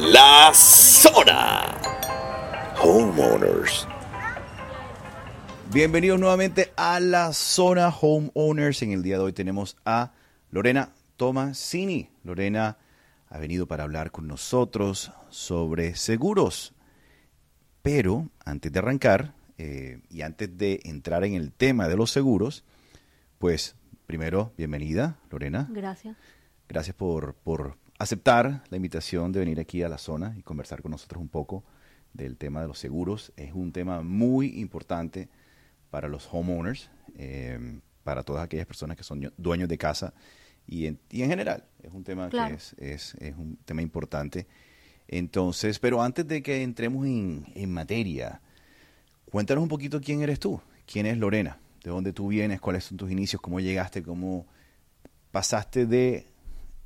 La Zona. Homeowners. Bienvenidos nuevamente a la zona Homeowners. En el día de hoy tenemos a Lorena Tomasini. Lorena ha venido para hablar con nosotros sobre seguros. Pero antes de arrancar eh, y antes de entrar en el tema de los seguros, pues primero, bienvenida, Lorena. Gracias. Gracias por, por aceptar la invitación de venir aquí a la zona y conversar con nosotros un poco del tema de los seguros. Es un tema muy importante para los homeowners, eh, para todas aquellas personas que son dueños de casa y en, y en general. Es un tema Claro. que es, es, es un tema importante. Entonces, pero antes de que entremos en, en materia, cuéntanos un poquito quién eres tú, quién es Lorena, de dónde tú vienes, cuáles son tus inicios, cómo llegaste, cómo pasaste de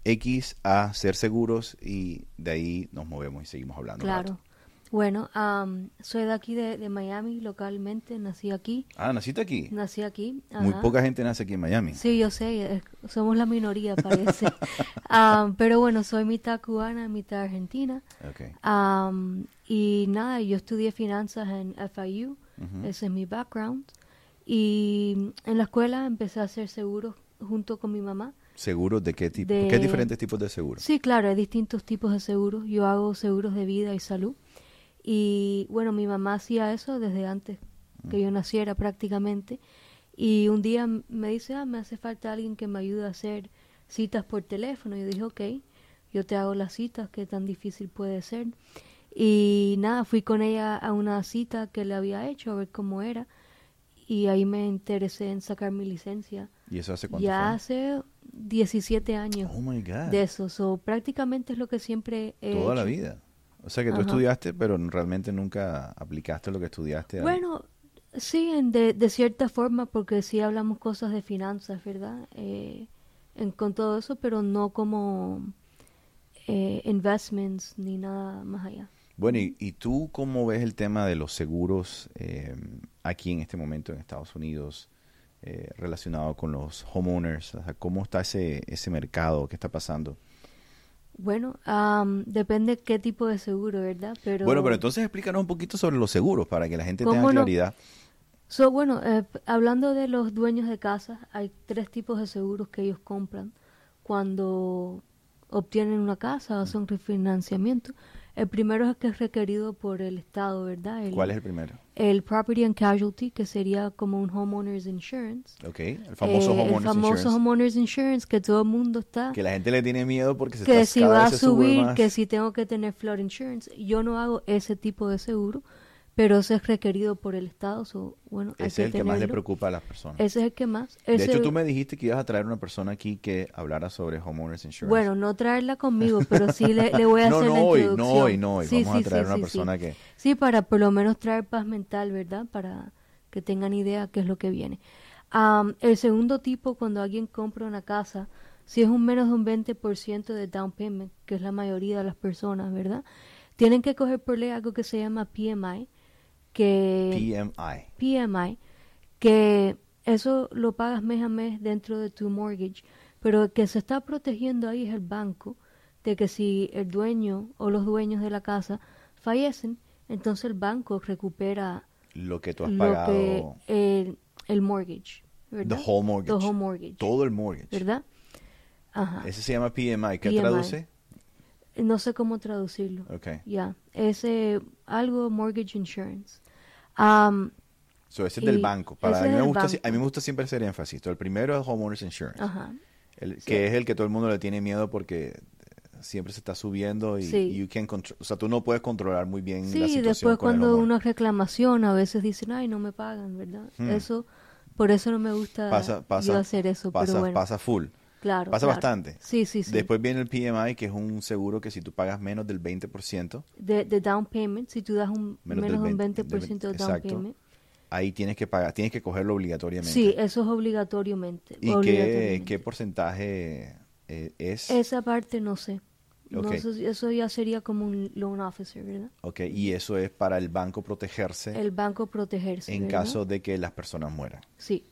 X a ser seguros y de ahí nos movemos y seguimos hablando. Claro. Bueno, soy de aquí de, de Miami, localmente. Nací aquí. Ah, naciste aquí. Nací aquí. Muy poca gente nace aquí en Miami. Sí, yo sé, somos la minoría, parece. Am, pero bueno, soy mitad cubana, mitad argentina. Okay. Am, y nada, yo estudié finanzas en FIU, ese es mi background. Y en la escuela empecé a hacer seguros junto con mi mamá. ¿Seguros de qué tipo? De- ¿Qué diferentes tipos de seguros? Sí, claro, hay distintos tipos de seguros. Yo hago seguros de vida y salud. Y bueno, mi mamá hacía eso desde antes que yo naciera prácticamente. Y un día me dice, ah, me hace falta alguien que me ayude a hacer citas por teléfono. Y yo dije, ok, yo te hago las citas, qué tan difícil puede ser. Y nada, fui con ella a una cita que le había hecho a ver cómo era. Y ahí me interesé en sacar mi licencia. ¿Y eso hace cuánto Ya fue? hace 17 años Oh my God. de eso. So, prácticamente es lo que siempre he Toda la hecho. vida. O sea que tú Ajá. estudiaste, pero realmente nunca aplicaste lo que estudiaste. Bueno, sí, en de, de cierta forma, porque sí hablamos cosas de finanzas, ¿verdad? Eh, en- con todo eso, pero no como eh, investments ni nada más allá. Bueno, y, y tú cómo ves el tema de los seguros eh, aquí en este momento en Estados Unidos eh, relacionado con los homeowners? O sea, ¿Cómo está ese, ese mercado? ¿Qué está pasando? Bueno, am, depende qué tipo de seguro, ¿verdad? Pero, Bueno, pero entonces explícanos un poquito sobre los seguros para que la gente tenga claridad. So, bueno, eh, hablando de los dueños de casas, hay tres tipos de seguros que ellos compran cuando obtienen una casa o hacen refinanciamiento. El primero es el que es requerido por el Estado, ¿verdad? El, ¿Cuál es el primero? El Property and Casualty, que sería como un Homeowners Insurance. Ok, el famoso Eh, homeowners el famoso insurance. Homeowners Insurance que todo el mundo está... Que la gente le tiene miedo porque se que está, si va a sube subir, más. que si tengo que tener flood insurance. Yo no hago ese tipo de seguro, pero ese es requerido por el Estado. so, bueno, Ese es el que más le tenerlo. preocupa a las personas. Ese es el que más. de Ese- hecho, tú me dijiste que ibas a traer una persona aquí que hablara sobre homeowners insurance. Bueno, no traerla conmigo, pero sí le, le voy a No, hacer no la hoy, introducción. no hoy, no hoy. Sí, Vamos a sí, traer sí, una sí, persona sí. que... Sí, para por lo menos traer paz mental, ¿verdad? Para que tengan idea qué es lo que viene. Am, el segundo tipo, cuando alguien compra una casa, si es un menos de un 20% de down payment, que es la mayoría de las personas, ¿verdad? Tienen que coger por ley algo que se llama PMI, que PMI. PMI, que eso lo pagas mes a mes dentro de tu mortgage, pero el que se está protegiendo ahí es el banco, de que si el dueño o los dueños de la casa fallecen, entonces el banco recupera Lo que tú has pagado. que el, el mortgage, ¿verdad? The whole mortgage. The whole mortgage, Todo el mortgage. ¿verdad? Ajá. Ese se llama PMI. ¿Qué PMI. traduce? No sé cómo traducirlo. Ok. Ya, ese algo mortgage insurance. Am, So, ese es del banco. Para a, mí es me gusta, banco. a mí me gusta siempre hacer énfasis. El primero es homeowners insurance. ajá. El, Sí. Que es el que todo el mundo le tiene miedo porque siempre se está subiendo y Sí. you can o sea, tú no puedes controlar muy bien la Sí, situación después con cuando una reclamación a veces dicen, ay, no me pagan, ¿verdad? Hmm. Eso, por eso no me gusta pasa, pasa, yo hacer eso, pasa, pero bueno, pasa full. Claro. pasa claro. bastante. Sí, sí, sí. Después viene el PMI, que es un seguro que si tú pagas menos del 20%, de, de down payment, si tú das un Menos menos, del de un 20, 20% de down exacto. payment, ahí tienes que pagar, tienes que cogerlo obligatoriamente. sí, eso es obligatoriamente. ¿Y qué, obligatoriamente. qué porcentaje eh, es? Esa parte no sé. No Ok. sé si- eso ya sería como un loan officer, ¿verdad? Ok, y eso es para el banco protegerse El banco protegerse. en ¿verdad? caso de que las personas mueran. Sí.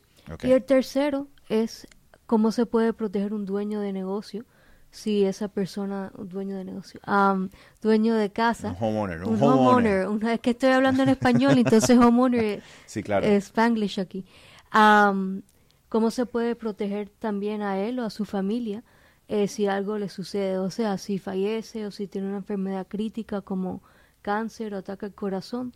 Y el tercero es cómo se puede proteger un dueño de negocio si esa persona, dueño de negocio, am, dueño de casa, Un homeowner, un un homeowner. homeowner, una- es que estoy hablando en español, entonces homeowner Sí, claro. es Spanglish aquí. Am, ¿Cómo se puede proteger también a él o a su familia eh, si algo le sucede? O sea, si fallece o si tiene una enfermedad crítica como cáncer o ataque al corazón,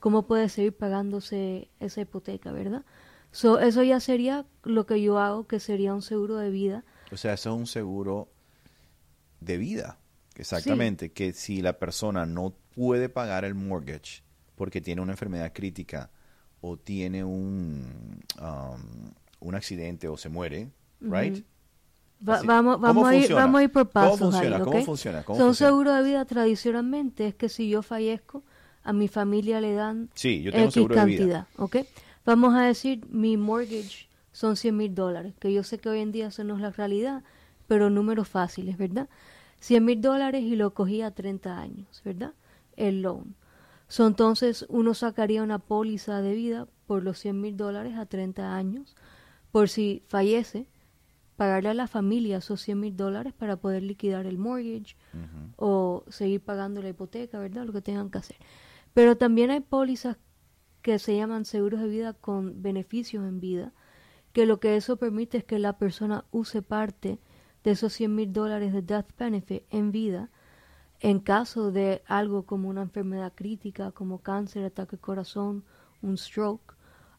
¿cómo puede seguir pagándose esa hipoteca, verdad? So, eso ya sería lo que yo hago, que sería un seguro de vida. O sea, eso es un seguro de vida. Exactamente. Que si la persona no puede pagar el mortgage porque tiene una enfermedad crítica o tiene un, um, un accidente o se muere, right? Va- Así- vamos, ¿cómo vamos, a ir, vamos a ir por ¿Cómo pasos funciona? ahí, ¿Cómo funciona? ¿Cómo So, un funciona? seguro de vida tradicionalmente es que si yo fallezco, a mi familia le dan Sí, yo tengo X seguro de vida. cantidad, ¿ok? Vamos a decir, mi mortgage son 100 mil dólares, que yo sé que hoy en día eso no es la realidad, pero números fáciles, ¿verdad? 100 mil dólares y lo cogí a 30 años, ¿verdad? El loan. So, entonces uno sacaría una póliza de vida por los 100 mil dólares a 30 años, por si fallece, pagarle a la familia esos 100 mil dólares para poder liquidar el mortgage o seguir pagando la hipoteca, ¿verdad? Lo que tengan que hacer. Pero también hay pólizas que se llaman seguros de vida con beneficios en vida, que lo que eso permite es que la persona use parte de esos 100 mil dólares de death benefit en vida en caso de algo como una enfermedad crítica, como cáncer, ataque al corazón, un stroke,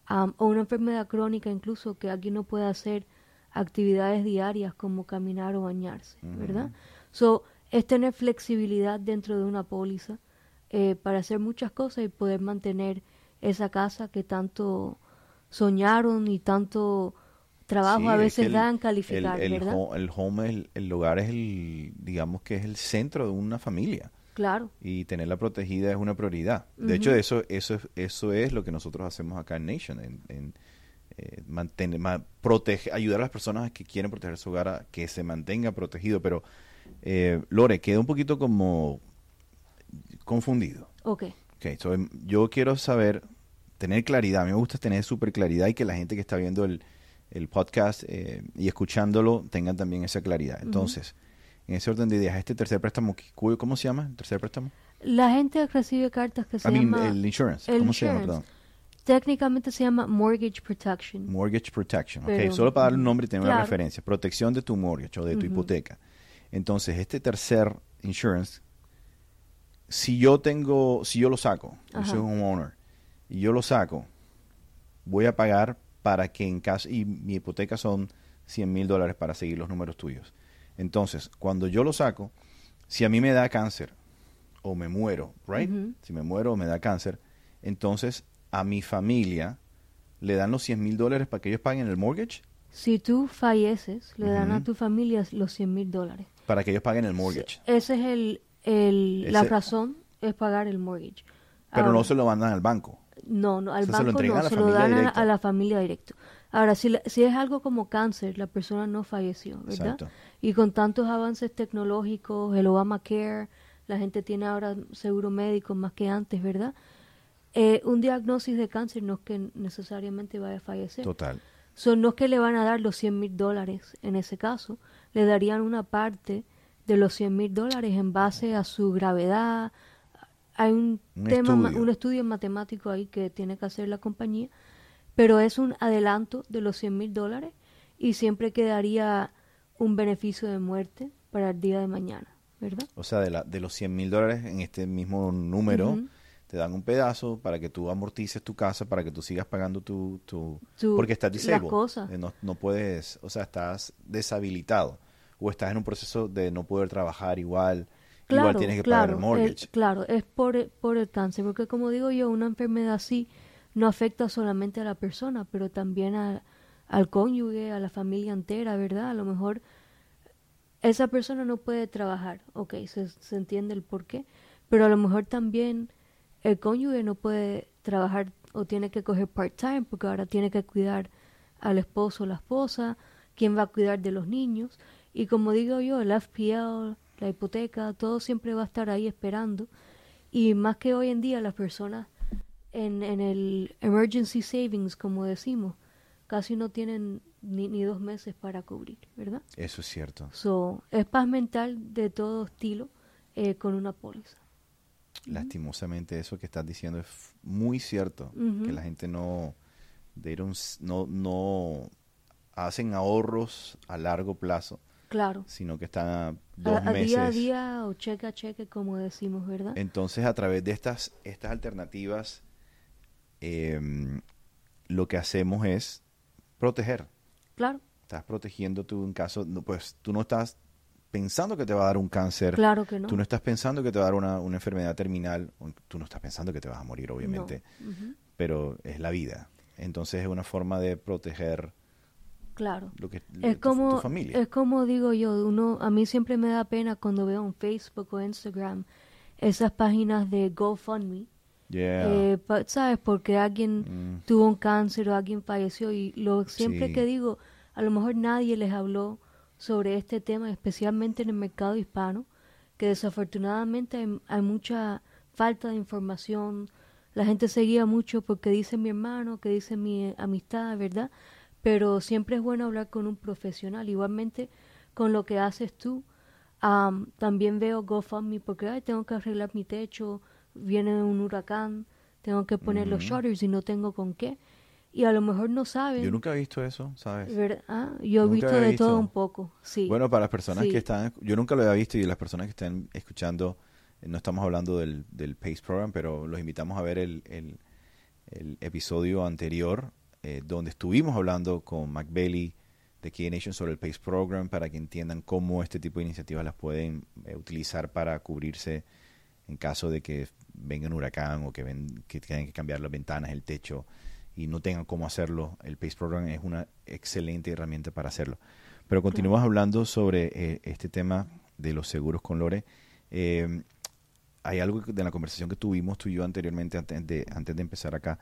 um, o una enfermedad crónica incluso que alguien no puede hacer actividades diarias como caminar o bañarse, ¿verdad? So, es tener flexibilidad dentro de una póliza eh, para hacer muchas cosas y poder mantener esa casa que tanto soñaron y tanto trabajo Sí, a es veces el- dan calificar, el, el ¿verdad? ho- el home, el, el hogar es el, digamos que es el centro de una familia. Claro. y tenerla protegida es una prioridad. De hecho, eso, eso, es- eso es lo que nosotros hacemos acá en Nation, en, en, eh, mantener, ma- protege- ayudar a las personas que quieren proteger su hogar a que se mantenga protegido. Pero, eh, Lore, queda un poquito como confundido. Ok. Okay, so, em, yo quiero saber, tener claridad. A mí me gusta tener súper claridad y que la gente que está viendo el, el podcast eh, y escuchándolo tengan también esa claridad. Entonces, en ese orden de ideas, este tercer préstamo, ¿cu- ¿cómo se llama? ¿El tercer préstamo? La gente recibe cartas que se I mean, llama el insurance. el ¿Cómo se llama? Perdón. técnicamente se llama mortgage protection. Mortgage protection. ok. Pero- Solo para darle un nombre y tener una referencia. Protección de tu mortgage o de tu hipoteca. Entonces, este tercer insurance, si yo tengo, si yo lo saco, yo soy un homeowner, y yo lo saco, voy a pagar para que en caso, y mi hipoteca son 100 mil dólares para seguir los números tuyos. Entonces, cuando yo lo saco, si a mí me da cáncer o me muero, right? Si me muero o me da cáncer, entonces a mi familia le dan los 100 mil dólares para que ellos paguen el mortgage, Si tú falleces, le dan a tu familia los 100 mil dólares. para que ellos paguen el mortgage. Ese es el, el- la razón, es pagar el mortgage. Pero no se lo mandan al banco. No, no, al O sea, se lo banco entregan no, a la se lo dan a, directo. a la familia directo. Ahora, si, la- si es algo como cáncer, la persona no falleció, ¿verdad? Exacto. Y con tantos avances tecnológicos, el Obamacare, la gente tiene ahora seguro médico más que antes, ¿verdad? Eh, un diagnóstico de cáncer no es que necesariamente vaya a fallecer. Total. Son no es que le van a dar los 100 mil dólares en ese caso, le darían una parte de los 100 mil dólares en base a su gravedad. Hay un, Un tema, ma- estudio. un estudio matemático ahí que tiene que hacer la compañía, pero es un adelanto de los 100 mil dólares y siempre quedaría un beneficio de muerte para el día de mañana, ¿verdad? O sea, de, la, de los 100 mil dólares en este mismo número, te dan un pedazo para que tú amortices tu casa, para que tú sigas pagando tu... tu Tu- porque estás disabled. Eh, No, no puedes, o sea, estás deshabilitado. O estás en un proceso de no poder trabajar igual. igual tienes que pagar el claro, mortgage. el- claro, es por, el- por el cáncer, porque como digo yo, una enfermedad así no afecta solamente a la persona, pero también a- al cónyuge, a la familia entera, ¿verdad? A lo mejor esa persona no puede trabajar, ok, se, se entiende el por qué, pero a lo mejor también el cónyuge no puede trabajar o tiene que coger part-time porque ahora tiene que cuidar al esposo o la esposa, quién va a cuidar de los niños. Y como digo yo, el FPL, la hipoteca, todo siempre va a estar ahí esperando. Y más que hoy en día las personas en, en el emergency savings, como decimos, casi no tienen ni, ni dos meses para cubrir, ¿verdad? Eso es cierto. So, es paz mental de todo estilo eh, con una póliza. Lastimosamente eso que estás diciendo es muy cierto, que la gente no, they don't no, no hacen ahorros a largo plazo, Claro. sino que están a A, dos a meses. día a día o cheque a cheque, como decimos, ¿verdad? Entonces, a través de estas, estas alternativas, em, lo que hacemos es proteger. Claro, Estás protegiendo tú en caso, no, pues tú no estás pensando que te va a dar un cáncer, claro que no. tú no estás pensando que te va a dar una, una enfermedad terminal, tú no estás pensando que te vas a morir, obviamente, No. Pero es la vida. Entonces es una forma de proteger Claro. lo que Es tu, como, tu familia. es como digo yo, uno, a mí siempre me da pena cuando veo en Facebook o Instagram esas páginas de GoFundMe, Yeah. eh, pa- ¿sabes? Porque alguien Mm. tuvo un cáncer o alguien falleció y lo siempre Sí. que digo, a lo mejor nadie les habló sobre este tema, especialmente en el mercado hispano, que desafortunadamente hay, hay mucha falta de información, la gente se guía mucho porque dice mi hermano, que dice mi amistad, ¿verdad? Pero siempre es bueno hablar con un profesional, igualmente con lo que haces tú. Am, también veo GoFundMe porque ay, tengo que arreglar mi techo, viene un huracán, tengo que poner los shutters y no tengo con qué. Y a lo mejor no saben. Yo nunca he visto eso, ¿sabes? ¿verdad? Ah, Yo he Nunca visto de visto. todo un poco, sí. Bueno, para las personas Sí. que están, yo nunca lo había visto y las personas que están escuchando, eh, no estamos hablando del, del PACE Program, pero los invitamos a ver el, el- el episodio anterior eh, donde estuvimos hablando con Mac Bailey de Key Nation sobre el PACE Program para que entiendan cómo este tipo de iniciativas las pueden eh, utilizar para cubrirse en caso de que venga un huracán o que, ven, que tengan que cambiar las ventanas, el techo y no tengan cómo hacerlo. El PACE Program es una excelente herramienta para hacerlo. Pero continúas hablando sobre eh, este tema de los seguros con Lore. Eh, hay algo de la conversación que tuvimos tú y yo anteriormente, antes de, antes de empezar acá.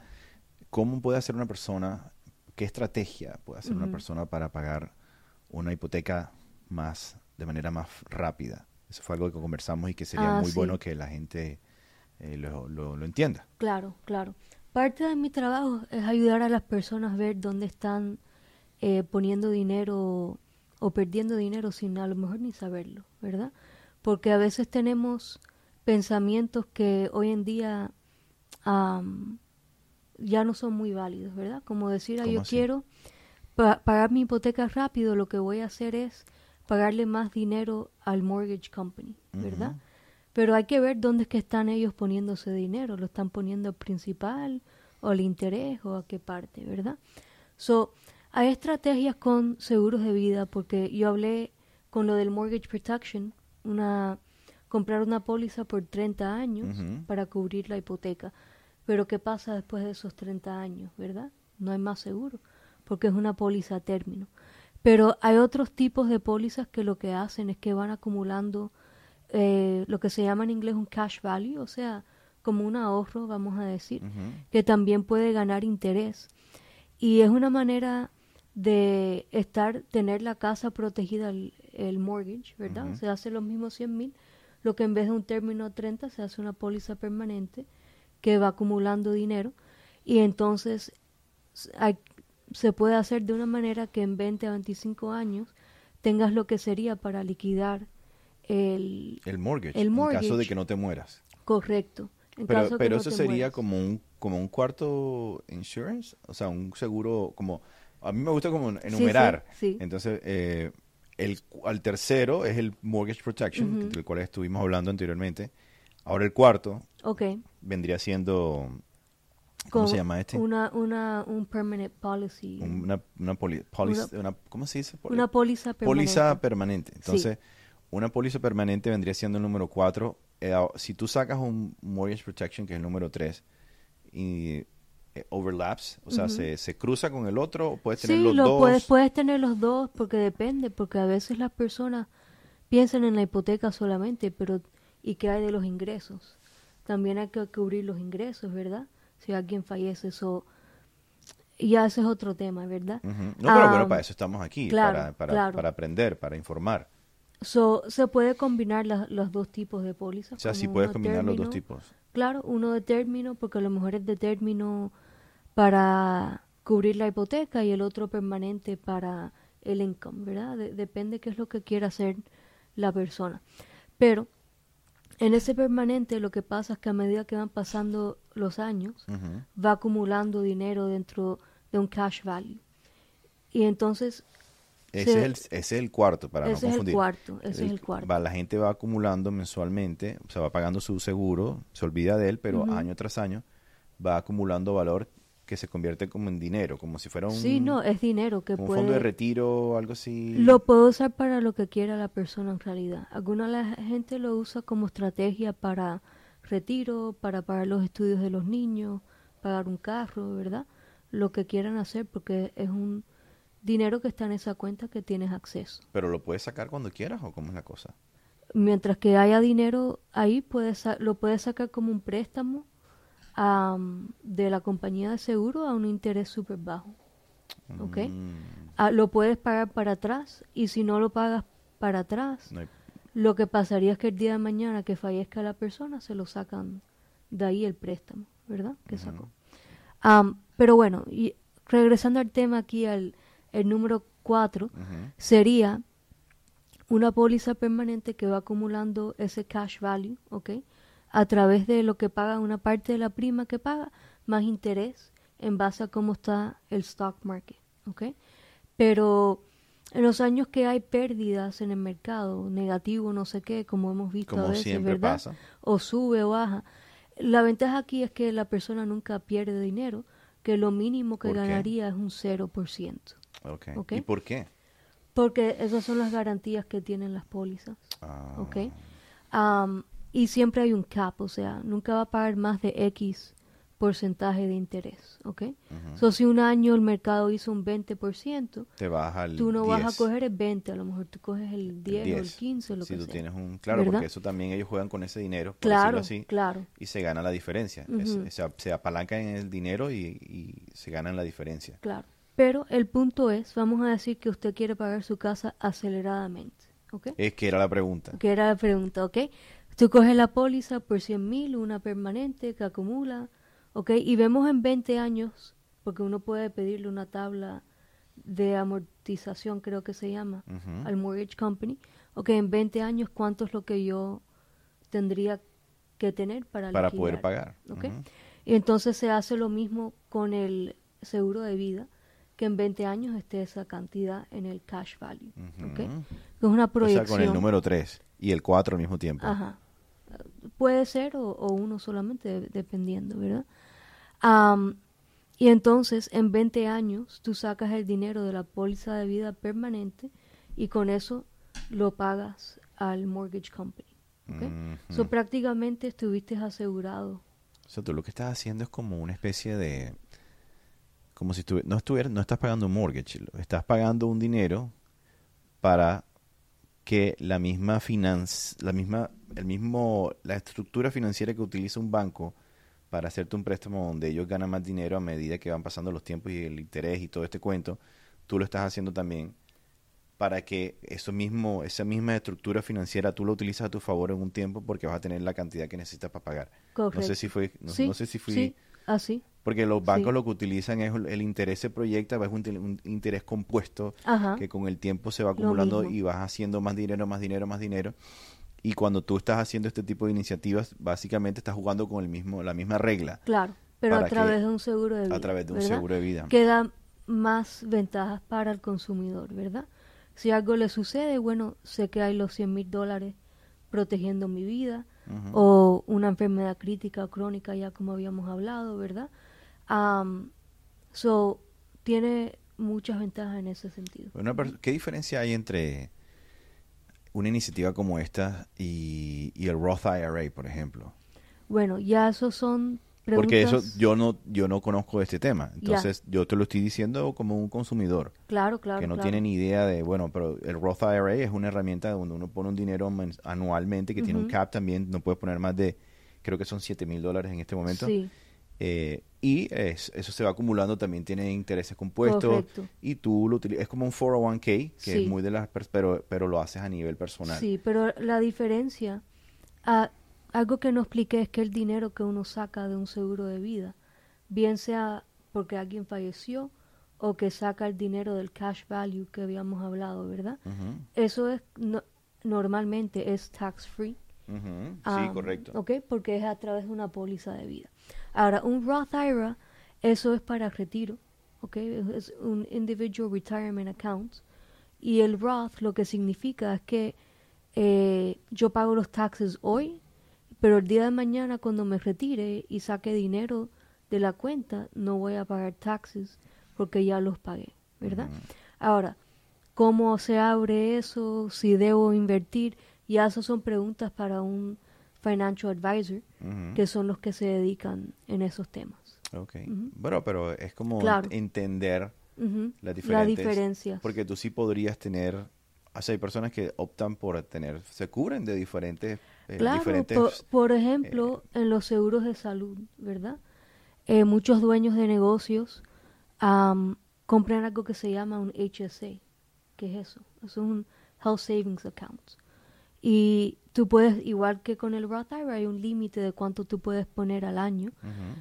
¿Cómo puede hacer una persona, qué estrategia puede hacer una persona para pagar una hipoteca más de manera más rápida? Eso fue algo que conversamos y que sería Ah, muy sí. bueno que la gente eh, lo, lo- lo entienda. Claro, claro. Parte de mi trabajo es ayudar a las personas a ver dónde están eh, poniendo dinero o perdiendo dinero sin a lo mejor ni saberlo, ¿verdad? Porque a veces tenemos pensamientos que hoy en día ya no son muy válidos, ¿verdad? Como decir, ah, ¿Cómo yo así? quiero pa- pagar mi hipoteca rápido, lo que voy a hacer es pagarle más dinero al mortgage company, ¿verdad? Pero hay que ver dónde es que están ellos poniendo ese dinero. ¿Lo están poniendo al principal o al interés o a qué parte, verdad? So, hay estrategias con seguros de vida porque yo hablé con lo del mortgage protection, una comprar una póliza por 30 años para cubrir la hipoteca. Pero ¿qué pasa después de esos 30 años, verdad? No hay más seguro porque es una póliza a término. Pero hay otros tipos de pólizas que lo que hacen es que van acumulando eh, lo que se llama en inglés un cash value, o sea, como un ahorro, vamos a decir, que también puede ganar interés. Y es una manera de estar, tener la casa protegida, el, el mortgage, ¿verdad? Se hace los mismos 100 mil, lo que en vez de un término 30 se hace una póliza permanente que va acumulando dinero y entonces hay- se puede hacer de una manera que en 20 a 25 años tengas lo que sería para liquidar el El mortgage, El en caso de mortgage. que no te mueras. correcto. En Pero, caso que pero no eso sería mueras. como un como un cuarto insurance, o sea, un seguro como a mí me gusta como sí, enumerar. sí. Entonces, eh, el al tercero es el mortgage protection, del cual estuvimos hablando anteriormente. Ahora el cuarto Ok. vendría siendo ¿cómo se llama este? Una, una, un permanent policy. una una, poli- policy- una- ¿cómo se dice? Poli- una póliza permanente. póliza permanente. Entonces, una póliza permanente vendría siendo el número 4. si tú sacas un mortgage protection, que es el número 3, y eh, overlaps, o sea, se, se cruza con el otro, puedes tener Sí, los lo dos. puedes, puedes tener los dos porque depende, porque a veces las personas piensan en la hipoteca solamente, pero ¿y qué hay de los ingresos? También hay que cubrir los ingresos, ¿verdad? Si alguien fallece, eso ya ese es otro tema, ¿verdad? No, pero bueno, para eso estamos aquí, claro, para, para, claro. para aprender, para informar. So, se puede combinar la- los dos tipos de pólizas. O sea, si puedes combinar los dos tipos. Claro, uno de término, porque a lo mejor es de término para cubrir la hipoteca y el otro permanente para el income, ¿verdad? De- depende qué es lo que quiera hacer la persona. Pero en ese permanente lo que pasa es que a medida que van pasando los años, va acumulando dinero dentro de un cash value. Y entonces Ese, se- es el, ese es el cuarto, para ese no es el confundir. cuarto, ese es el cuarto. va- la gente va acumulando mensualmente, o sea, va pagando su seguro, se olvida de él, pero año tras año va acumulando valor que se convierte como en dinero, como si fuera un, sí, no, es dinero que como un puede... fondo de retiro algo así. Lo puede usar para lo que quiera la persona en realidad. Alguna de la gente lo usa como estrategia para retiro, para pagar los estudios de los niños, pagar un carro, ¿verdad? Lo que quieran hacer porque es un dinero que está en esa cuenta que tienes acceso. Pero lo puedes sacar cuando quieras o cómo es la cosa. Mientras que haya dinero ahí, puedes, lo puedes sacar como un préstamo am, de la compañía de seguro a un interés súper bajo. ¿Ok? Mm, Ah, lo puedes pagar para atrás y si no lo pagas para atrás, no hay- lo que pasaría es que el día de mañana que fallezca la persona se lo sacan de ahí el préstamo, ¿verdad? Que sacó. Am, pero bueno, y regresando al tema aquí, al el número 4, Ujú. sería una póliza permanente que va acumulando ese cash value, ¿ok? A través de lo que paga una parte de la prima que paga, más interés en base a cómo está el stock market. Pero en los años que hay pérdidas en el mercado, negativo, no sé qué, como hemos visto Como a veces, siempre ¿verdad? pasa. O sube o baja. La ventaja aquí es que la persona nunca pierde dinero, que lo mínimo que ganaría es un 0%. Ok. Ok. ¿Y por qué? Porque esas son las garantías que tienen las pólizas. Ah, y siempre hay un cap, o sea, nunca va a pagar más de X porcentaje de interés. ¿Ok? ujú. So, si un año el mercado hizo un 20%, Te baja al tú no vas 10. a coger el 20, a lo mejor tú coges el 10, o el 10. 15, lo si que tú sea. tienes un claro ¿Verdad? porque eso también ellos juegan con ese dinero por Claro, así claro. y se gana la diferencia Es- Ujú. se, se apalancan en el dinero y, y se ganan la diferencia Claro. Pero el punto es, vamos a decir que usted quiere pagar su casa aceleradamente. ¿Ok? es que era la pregunta Que era la pregunta, ¿ok? Tú coges la póliza por 100 mil, una permanente que acumula, ¿ok? Y vemos en 20 años, porque uno puede pedirle una tabla de amortización, creo que se llama, Ujú. al mortgage company, ¿ok? En 20 años, ¿cuánto es lo que yo tendría que tener para para poder liquidar? pagar ¿ok? Ujú. Y entonces se hace lo mismo con el seguro de vida, que en 20 años esté esa cantidad en el cash value, ¿ok? Ujú. Que es una o sea proyección. con el número 3 y el 4 al mismo tiempo Ajá. Puede ser o, o uno solamente, de- dependiendo, ¿verdad? Am, y entonces, en 20 años, tú sacas el dinero de la póliza de vida permanente y con eso lo pagas al mortgage company. ¿ok? Ujú. So, prácticamente estuviste asegurado. o sea tú lo que estás haciendo es como una especie de como si no estuvieras no estás pagando un mortgage estás pagando un dinero para que la misma finanz, la misma, el mismo, la estructura financiera que utiliza un banco para hacerte un préstamo donde ellos ganan más dinero a medida que van pasando los tiempos y el interés y todo este cuento, tú lo estás haciendo también para que eso mismo, esa misma estructura financiera tú lo utilizas a tu favor en un tiempo porque vas a tener la cantidad que necesitas para pagar. Correcto. No sé si fue, no, sí, no sé si fui, sí, así. Porque los bancos Sí. lo que utilizan es el, interés se proyecta, es un, un interés compuesto Ajá. que con el tiempo se va acumulando y vas haciendo más dinero, más dinero, más dinero. Y cuando tú estás haciendo este tipo de iniciativas, básicamente estás jugando con el mismo, la misma regla Claro, pero a que- través de un seguro de vida. a través de un ¿verdad? seguro de vida. Que da más ventajas para el consumidor, ¿verdad? Si algo le sucede, bueno, sé que hay los 100 mil dólares protegiendo mi vida, o una enfermedad crítica o crónica, ya como habíamos hablado, ¿verdad? Am, so, tiene muchas ventajas en ese sentido. ¿Qué diferencia hay entre una iniciativa como esta y, y el Roth IRA, por ejemplo? Bueno, ya esos son preguntas... Porque eso yo no yo no conozco este tema. Entonces, yo te lo estoy diciendo como un consumidor Claro, claro, que no claro. tiene ni idea de, bueno, pero el Roth IRA es una herramienta donde uno pone un dinero anualmente que tiene un cap también, no puedes poner más de, creo que son 7 mil dólares en este momento. Sí, Eh, y es- eso se va acumulando, también tiene intereses compuestos. Correcto. Y tú lo utilizas, es como un 401k, que Sí. es muy de las, pero, pero lo haces a nivel personal. sí, pero la diferencia, ah, algo que no expliqué es que el dinero que uno saca de un seguro de vida, bien sea porque alguien falleció o que saca el dinero del cash value que habíamos hablado, ¿verdad? Eso es no- normalmente es tax free. Sí, Um, correcto. Ok, porque es a través de una póliza de vida. Ahora, un Roth IRA, eso es para retiro, ok, es un Individual Retirement Account. Y el Roth lo que significa es que eh, yo pago los taxes hoy, pero el día de mañana cuando me retire y saque dinero de la cuenta, no voy a pagar taxes porque ya los pagué, ¿verdad? Ahora, ¿cómo se abre eso? Si debo invertir, ya esas son preguntas para un financial advisor, Ujú. que son los que se dedican en esos temas. Ok. Bueno, pero es como Claro. entender Ujú. las La diferencia. Porque tú sí podrías tener. O sea, hay personas que optan por tener. Se cubren de diferentes. eh, Claro, diferentes por, por ejemplo, en los seguros de salud, ¿verdad? Eh, muchos dueños de negocios am, compran algo que se llama un HSA. ¿Qué es eso? Eso es un Health Savings Account. Y tú puedes, igual que con el Roth IRA, hay un límite de cuánto tú puedes poner al año.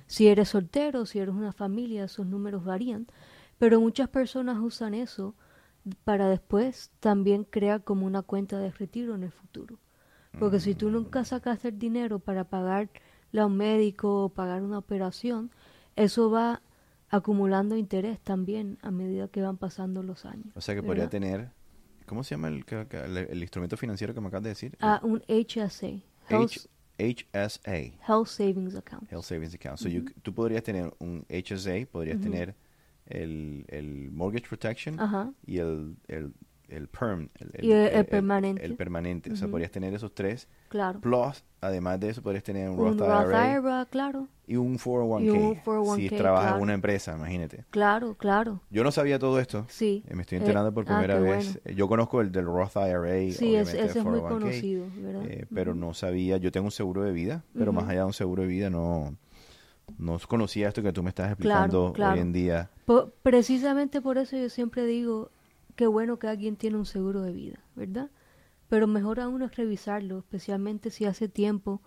Si eres soltero, si eres una familia, esos números varían. Pero muchas personas usan eso para después también crear como una cuenta de retiro en el futuro. Porque si tú nunca sacaste el dinero para pagar a un médico o pagar una operación, eso va acumulando interés también a medida que van pasando los años. O sea que podría tener. ¿Cómo se llama el, instrumento financiero que me acabas de decir? Ah, un HSA, Health, H- HSA. Health Savings Account. Health Savings Account. So you- tú podrías tener un HSA, podrías tener el, el Mortgage Protection y el, el, el PERM. El, Y el- el permanente. El, permanente. O sea, podrías tener esos tres. Claro. Plus, además de eso, podrías tener un, Un Roth, Roth IRA IRA, claro. y un 401k. Y un 401k, si trabajas en una empresa, imagínate. Claro, claro. Yo no sabía todo esto. Sí. Eh, Me estoy Eh, enterando por ah, primera vez. bueno. Eh, Yo conozco el del Roth IRA. Sí, es- ese es muy 401k, conocido, ¿verdad? eh, pero Ujú. no sabía. Yo tengo un seguro de vida, pero más allá de un seguro de vida no, no conocía esto que tú me estás explicando claro. hoy en día. Po- precisamente por eso yo siempre digo que bueno que alguien tiene un seguro de vida, ¿verdad? Pero mejor aún es revisarlo, especialmente si hace tiempo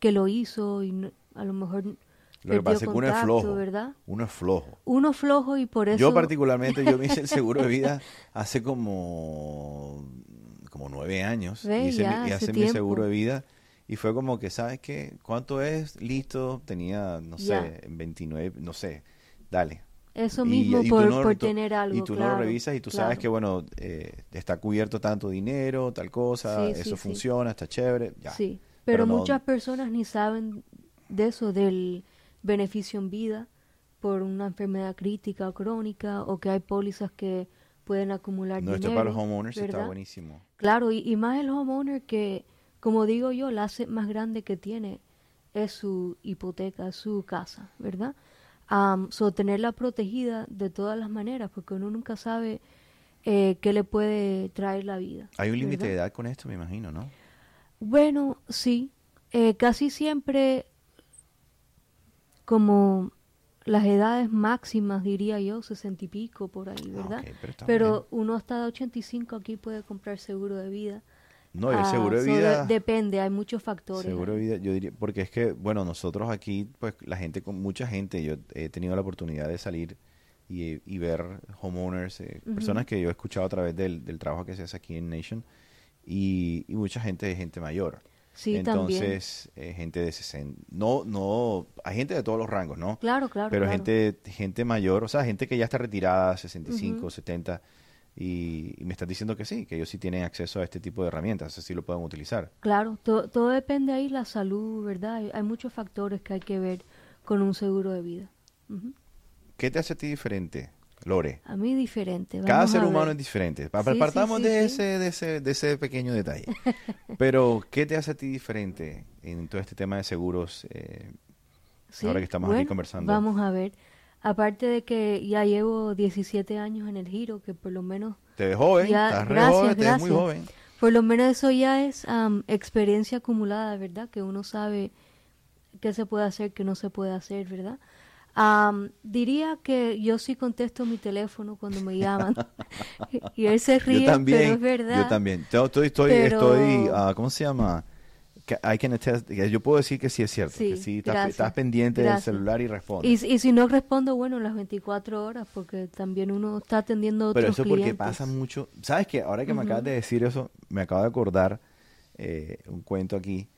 que lo hizo y no- a lo mejor Lo que perdió pasa es que uno es contacto, flojo. ¿verdad? Uno es flojo. Uno flojo y por eso Yo particularmente, yo me hice el seguro de vida hace como, como nueve años. Ve, hice ya, mi, hace hice mi seguro de vida y fue como que, ¿sabes qué? ¿Cuánto es? Listo. Tenía, no sé, 29, no sé. Dale. Eso mismo y por, no- por tú- tener algo, Y tú no claro, lo revisas y tú sabes que, bueno, eh, está cubierto tanto dinero, tal cosa, Sí, eso sí. funciona, está chévere, ya. Sí, Pero pero, no- muchas personas ni saben de eso, del beneficio en vida por una enfermedad crítica o crónica, o que hay pólizas que pueden acumular No, esto dinero. para los homeowners está buenísimo. Claro, y, y más el homeowner que, como digo yo, la asset más grande que tiene es su hipoteca, su casa, ¿verdad? Am, so, tenerla protegida de todas las maneras, porque uno nunca sabe eh, qué le puede traer la vida. Hay un límite de edad con esto, me imagino, ¿no? Bueno, sí. Eh, casi siempre como las edades máximas, diría yo, sesenta y pico por ahí, Ah, ¿verdad? ok, pero pero uno hasta de 85 aquí puede comprar seguro de vida. No, el Ah, seguro de so, vida... depende, hay muchos factores. Seguro de vida, yo diría, porque es que, bueno, nosotros aquí, pues la gente, con mucha gente, yo he tenido la oportunidad de salir y, y ver homeowners, eh, personas que yo he escuchado a través del, del trabajo que se hace aquí en Nation, y, y mucha gente es gente mayor. Sí, también. Entonces, eh, gente de 60, no, no, hay gente de todos los rangos, ¿no? Claro, claro. Pero claro. gente, gente mayor, o sea, gente que ya está retirada, 65, Ujú. 70, y, y me estás diciendo que sí, que ellos sí tienen acceso a este tipo de herramientas, así lo pueden utilizar. Claro, to- todo depende ahí la salud, ¿verdad? Hay, hay muchos factores que hay que ver con un seguro de vida. Ujú. ¿Qué te hace a ti diferente, Lore? A mí diferente. Cada vamos ser a humano es diferente. Pa- Sí, sí, Partamos sí, de. Ese, de, ese, de ese pequeño detalle. Pero, ¿qué te hace a ti diferente en todo este tema de seguros? eh, ahora que estamos aquí bueno, conversando? Vamos a ver. Aparte de que ya llevo 17 años en el giro, que por lo menos, te ves joven, Ya, estás re gracias, joven, te ves muy joven. por lo menos eso ya es am, experiencia acumulada, ¿verdad? Que uno sabe qué se puede hacer, qué no se puede hacer, ¿verdad? Am, diría que yo sí contesto mi teléfono cuando me llaman. y él se ríe, yo también, pero es verdad. yo también. Yo Estoy, estoy, Pero- estoy ah, ¿cómo se llama? Que I can attest, que yo puedo decir que sí es cierto, Sí, que sí estás, pendiente gracias. del celular y respondes. Y, y si no respondo, bueno, las 24 horas, porque también uno está atendiendo a otros Pero eso porque pasa mucho. ¿Sabes qué? Ahora que me acabas de decir eso, me acabo de acordar eh, un cuento aquí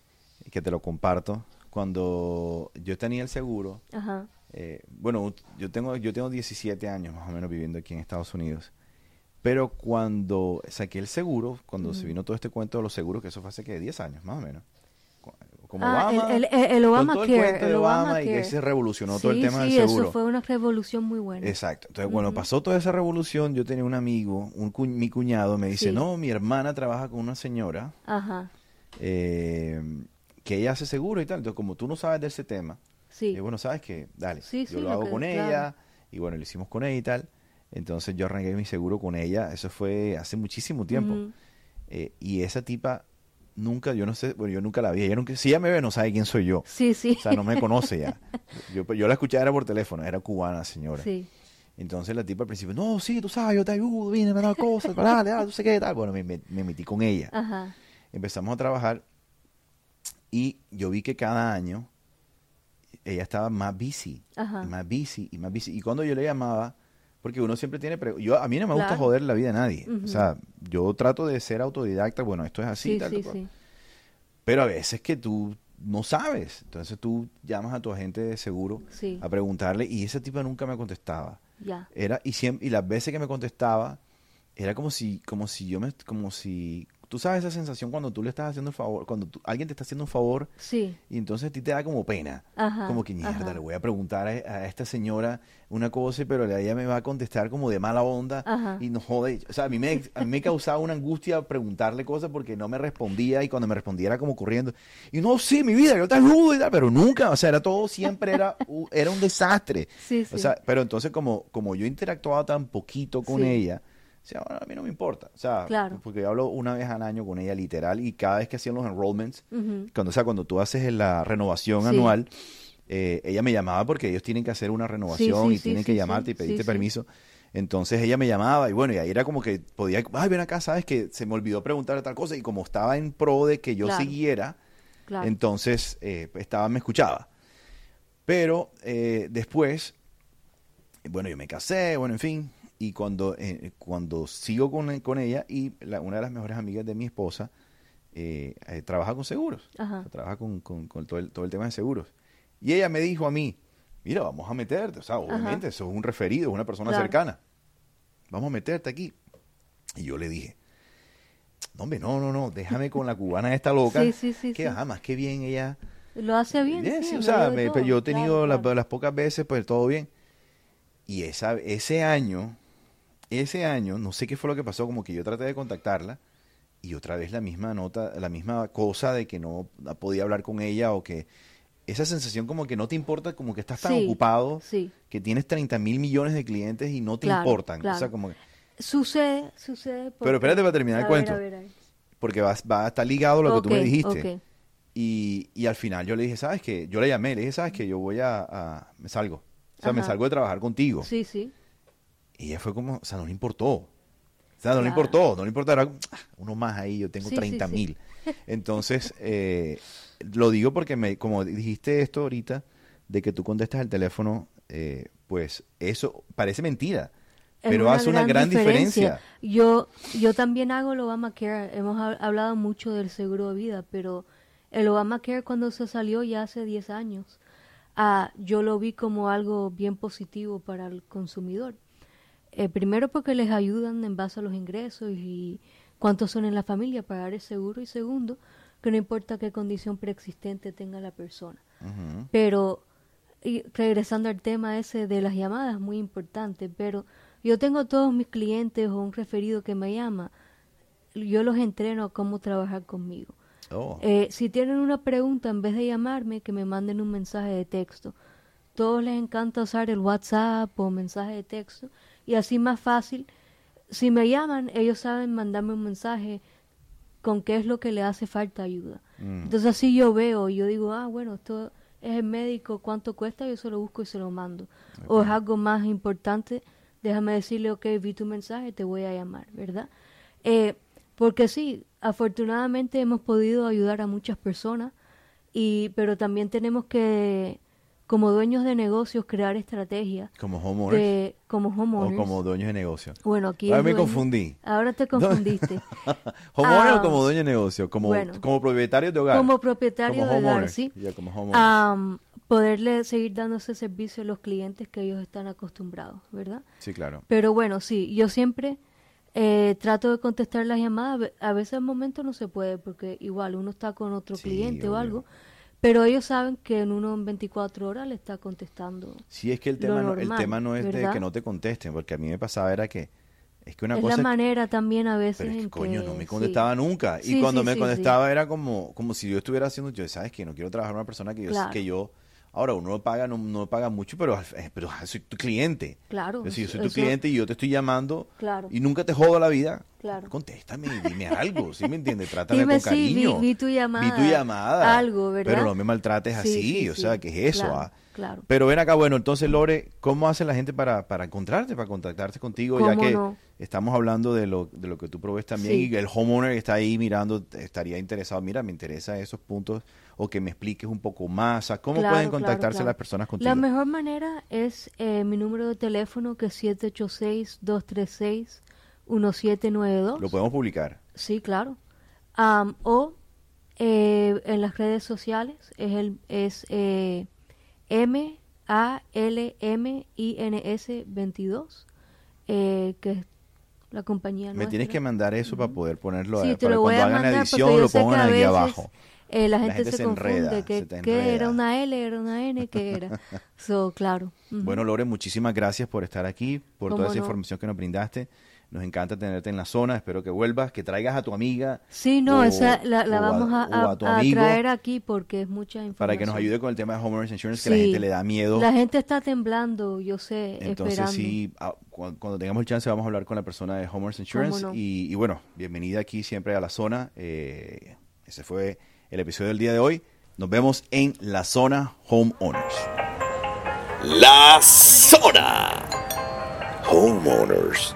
que te lo comparto. Cuando yo tenía el seguro, Ajá, eh, bueno, yo tengo, yo tengo 17 años más o menos viviendo aquí en Estados Unidos. Pero cuando saqué el seguro, cuando se vino todo este cuento de los seguros, que eso fue hace que 10 años más o menos. Como Ah, Obama, el- el- el Obamacare, el cuento de el Obama y que se revolucionó todo el tema sí, del seguro. eso fue una revolución muy buena. Exacto. Entonces, cuando pasó toda esa revolución, yo tenía un amigo, un cu- mi cuñado, me dice, Sí. no, mi hermana trabaja con una señora Ajá, eh, que ella hace seguro y tal. Entonces, como tú no sabes de ese tema, sí. eh, bueno, sabes que, dale, yo lo lo hago que- con claro. ella, y bueno, lo hicimos con ella y tal. Entonces, yo arranqué mi seguro con ella, eso fue hace muchísimo tiempo. Ujú. Eh, y esa tipa nunca, yo no sé, bueno, yo nunca la vi. Ella nunca, si ella me ve, no sabe quién soy yo. Sí, sí. O sea, no me conoce ya. Yo, yo la escuchaba era por teléfono, era cubana, señora. Sí. Entonces la tipa al principio, no, sí, tú sabes, yo te ayudo, vine, me da cosas, dale, dale, tú sé qué, tal. Bueno, me, me- me metí con ella. Ajá. Empezamos a trabajar y yo vi que cada año ella estaba más busy, Ajá. más busy, y más busy. Y cuando yo le llamaba, porque uno siempre tiene, yo a mí no me gusta Claro. joder la vida a nadie. O sea, yo trato de ser autodidacta, bueno, esto es así, Sí, tal, sí, tal, sí. pero a veces que tú no sabes. Entonces tú llamas a tu agente de seguro a preguntarle y esa tipa nunca me contestaba. Ya. Era y siempre y las veces que me contestaba era como si como si yo me como si tú sabes esa sensación cuando tú le estás haciendo un favor, cuando tú- alguien te está haciendo un favor Sí. y entonces a ti te da como pena. Ajá, como que mierda, ajá. le voy a preguntar a, a esta señora una cosa, pero ella me va a contestar como de mala onda Ajá. y no jode. O sea, a mí, me, a mí me causaba una angustia preguntarle cosas porque no me respondía y cuando me respondía era como corriendo. Y no, sí, mi vida, yo te ayudo y tal, pero nunca, o sea, era todo, siempre era, era un desastre. Sí, sí. O sea, pero entonces como, como yo interactuaba tan poquito con ella, sea, bueno, a mí no me importa. O sea, Claro. porque yo hablo una vez al año con ella literal y cada vez que hacían los enrollments, cuando, o sea, cuando tú haces la renovación Sí. anual, eh, ella me llamaba porque ellos tienen que hacer una renovación sí, y tienen que llamarte y pedirte permiso. Entonces ella me llamaba y bueno, y ahí era como que podía, ay, ven acá, sabes que se me olvidó preguntar tal cosa y como estaba en pro de que yo Claro. siguiera, Claro. entonces eh, estaba, me escuchaba. Pero eh, después, bueno, yo me casé, bueno, en fin, y cuando, eh, cuando sigo con, con ella y la- una de las mejores amigas de mi esposa eh, eh, trabaja con seguros, Ajá. O sea, trabaja con, con- con todo, el, todo el tema de seguros. Y ella me dijo a mí, mira, vamos a meterte, o sea, obviamente, eso es un referido, es una persona Claro. cercana, vamos a meterte aquí. Y yo le dije, no, hombre, no, no, no, déjame con la cubana esta loca, Sí, sí, sí, que sí. ah, más que bien ella... Lo hace bien. Sí, sí, o sea, me- pero yo he tenido Claro, las, claro. las pocas veces, pues todo bien. Y esa, ese año, ese año, no sé qué fue lo que pasó, como que yo traté de contactarla y otra vez la misma nota, la misma cosa de que no podía hablar con ella o que esa sensación como que no te importa, como que estás tan Sí, ocupado, Sí. que tienes 30 mil millones de clientes y no te Claro, importan. O sea, como que- Sucede, sucede. porque- Pero espérate para terminar el cuento. ver, a ver, a ver. porque va, va a estar ligado a lo que tú me dijiste. Y, y al final yo le dije, ¿sabes qué? Yo le llamé, le dije, ¿sabes qué? Yo voy a, a- me salgo. O sea, me salgo de trabajar contigo. Sí, sí. Y ella fue como, o sea, no le importó. O sea, no le importó, no le como, "Ah, uno más ahí, yo tengo Sí, sí, 30 sí. mil. Entonces, eh, lo digo porque, me, como dijiste esto ahorita, de que tú contestas el teléfono, eh, pues eso parece mentira. Es pero hace una gran diferencia. Yo, yo también hago el Obamacare. Hemos hab- hablado mucho del seguro de vida, pero el Obamacare cuando se salió ya hace 10 años, ah, yo lo vi como algo bien positivo para el consumidor. Eh, primero porque les ayudan en base a los ingresos y cuántos son en la familia pagar el seguro. Y segundo, que no importa qué condición preexistente tenga la persona. Pero, y regresando al tema ese de las llamadas, muy importante, pero yo tengo todos mis clientes o un referido que me llama, yo los entreno a cómo trabajar conmigo. Oh. Eh, si tienen una pregunta, en vez de llamarme, que me manden un mensaje de texto. Todos les encanta usar el WhatsApp o mensaje de texto y así más fácil. Si me llaman, ellos saben mandarme un mensaje con qué es lo que le hace falta ayuda. Mm. Entonces así yo veo, yo digo, ah, bueno, esto es el médico, ¿cuánto cuesta? Yo se lo busco y se lo mando. O es algo más importante, déjame decirle, ok, vi tu mensaje, te voy a llamar, ¿verdad? Eh, Porque sí, afortunadamente hemos podido ayudar a muchas personas, y, pero también tenemos que, como dueños de negocios, crear estrategias. Como homeowners. De, como homeowners. O como dueños de negocio. Bueno, aquí Ahora me dueño. confundí. Ahora te confundiste. ¿Homeowner Ah, o como dueño de negocio? Como, bueno. como propietario de hogar. como propietario Como de hogar, sí. Ya, como. Am, poderle seguir dando ese servicio a los clientes que ellos están acostumbrados, ¿verdad? sí, claro. Pero bueno, sí, yo siempre eh, trato de contestar las llamadas. A veces al momento no se puede porque igual uno está con otro Sí, cliente o algo. Pero ellos saben que en uno en 24 horas le está contestando. Sí, es que el tema, no, el tema no es de que no te contesten, porque a mí me pasaba era que es que una es cosa la manera también a veces pero es que en coño, que no me sí. contestaba nunca. Y Sí, cuando sí, me contestaba era como, como si yo estuviera haciendo, yo, ¿sabes que No quiero trabajar con una persona que yo, Claro. que yo ahora uno no paga, no, no paga mucho, pero, eh, pero soy tu cliente. Claro, Es decir, yo soy eso- tu cliente y yo te estoy llamando Claro. y nunca te jodo la vida. Claro. Contéstame, dime algo, ¿sí me entiendes? Trátame Dime, con sí, vi- cariño. vi tu llamada, Vi tu llamada. algo, ¿verdad? Pero no me maltrates Sí, así, sí, o sea, ¿qué es eso? Claro, ah? claro. Pero ven acá, bueno, entonces Lore, ¿cómo hace la gente para, para encontrarte, para contactarse contigo? Ya ¿Cómo que no? Estamos hablando de lo, de lo que tú provees también Sí. y el homeowner que está ahí mirando estaría interesado, mira, me interesa esos puntos o que me expliques un poco más. ¿Cómo Claro, pueden contactarse claro. las personas contigo? La mejor manera es eh, mi número de teléfono que es 786-236-1792. Lo podemos publicar. Sí, claro. O eh, en las redes sociales es el es eh, M A L M I N S 22 eh, que la compañía Me tienes nuestra. que mandar eso para poder ponerlo Sí, ahí, te para lo voy cuando a hagan la edición lo pongan a veces abajo. eh, la La gente, gente se, se enreda, confunde se que, te que enreda. era una L, era una N, que era. so, claro. Ujú. Bueno, Lore, muchísimas gracias por estar aquí, por toda esa no. información que nos brindaste. Nos encanta tenerte en la zona. Espero que vuelvas, que traigas a tu amiga. Sí, no, o- esa la, la o a- vamos a, tu traer aquí porque es mucha información. para que nos ayude con el tema de homeowners insurance, que la gente le da miedo. La gente está temblando, yo sé, Entonces, esperando. sí, ah, cu- cuando tengamos el chance vamos a hablar con la persona de Homeowners Insurance. no? Y, y bueno, bienvenida aquí siempre a la zona. Eh, ese fue el episodio del día de hoy. Nos vemos en la zona Homeowners. La Zona. Homeowners.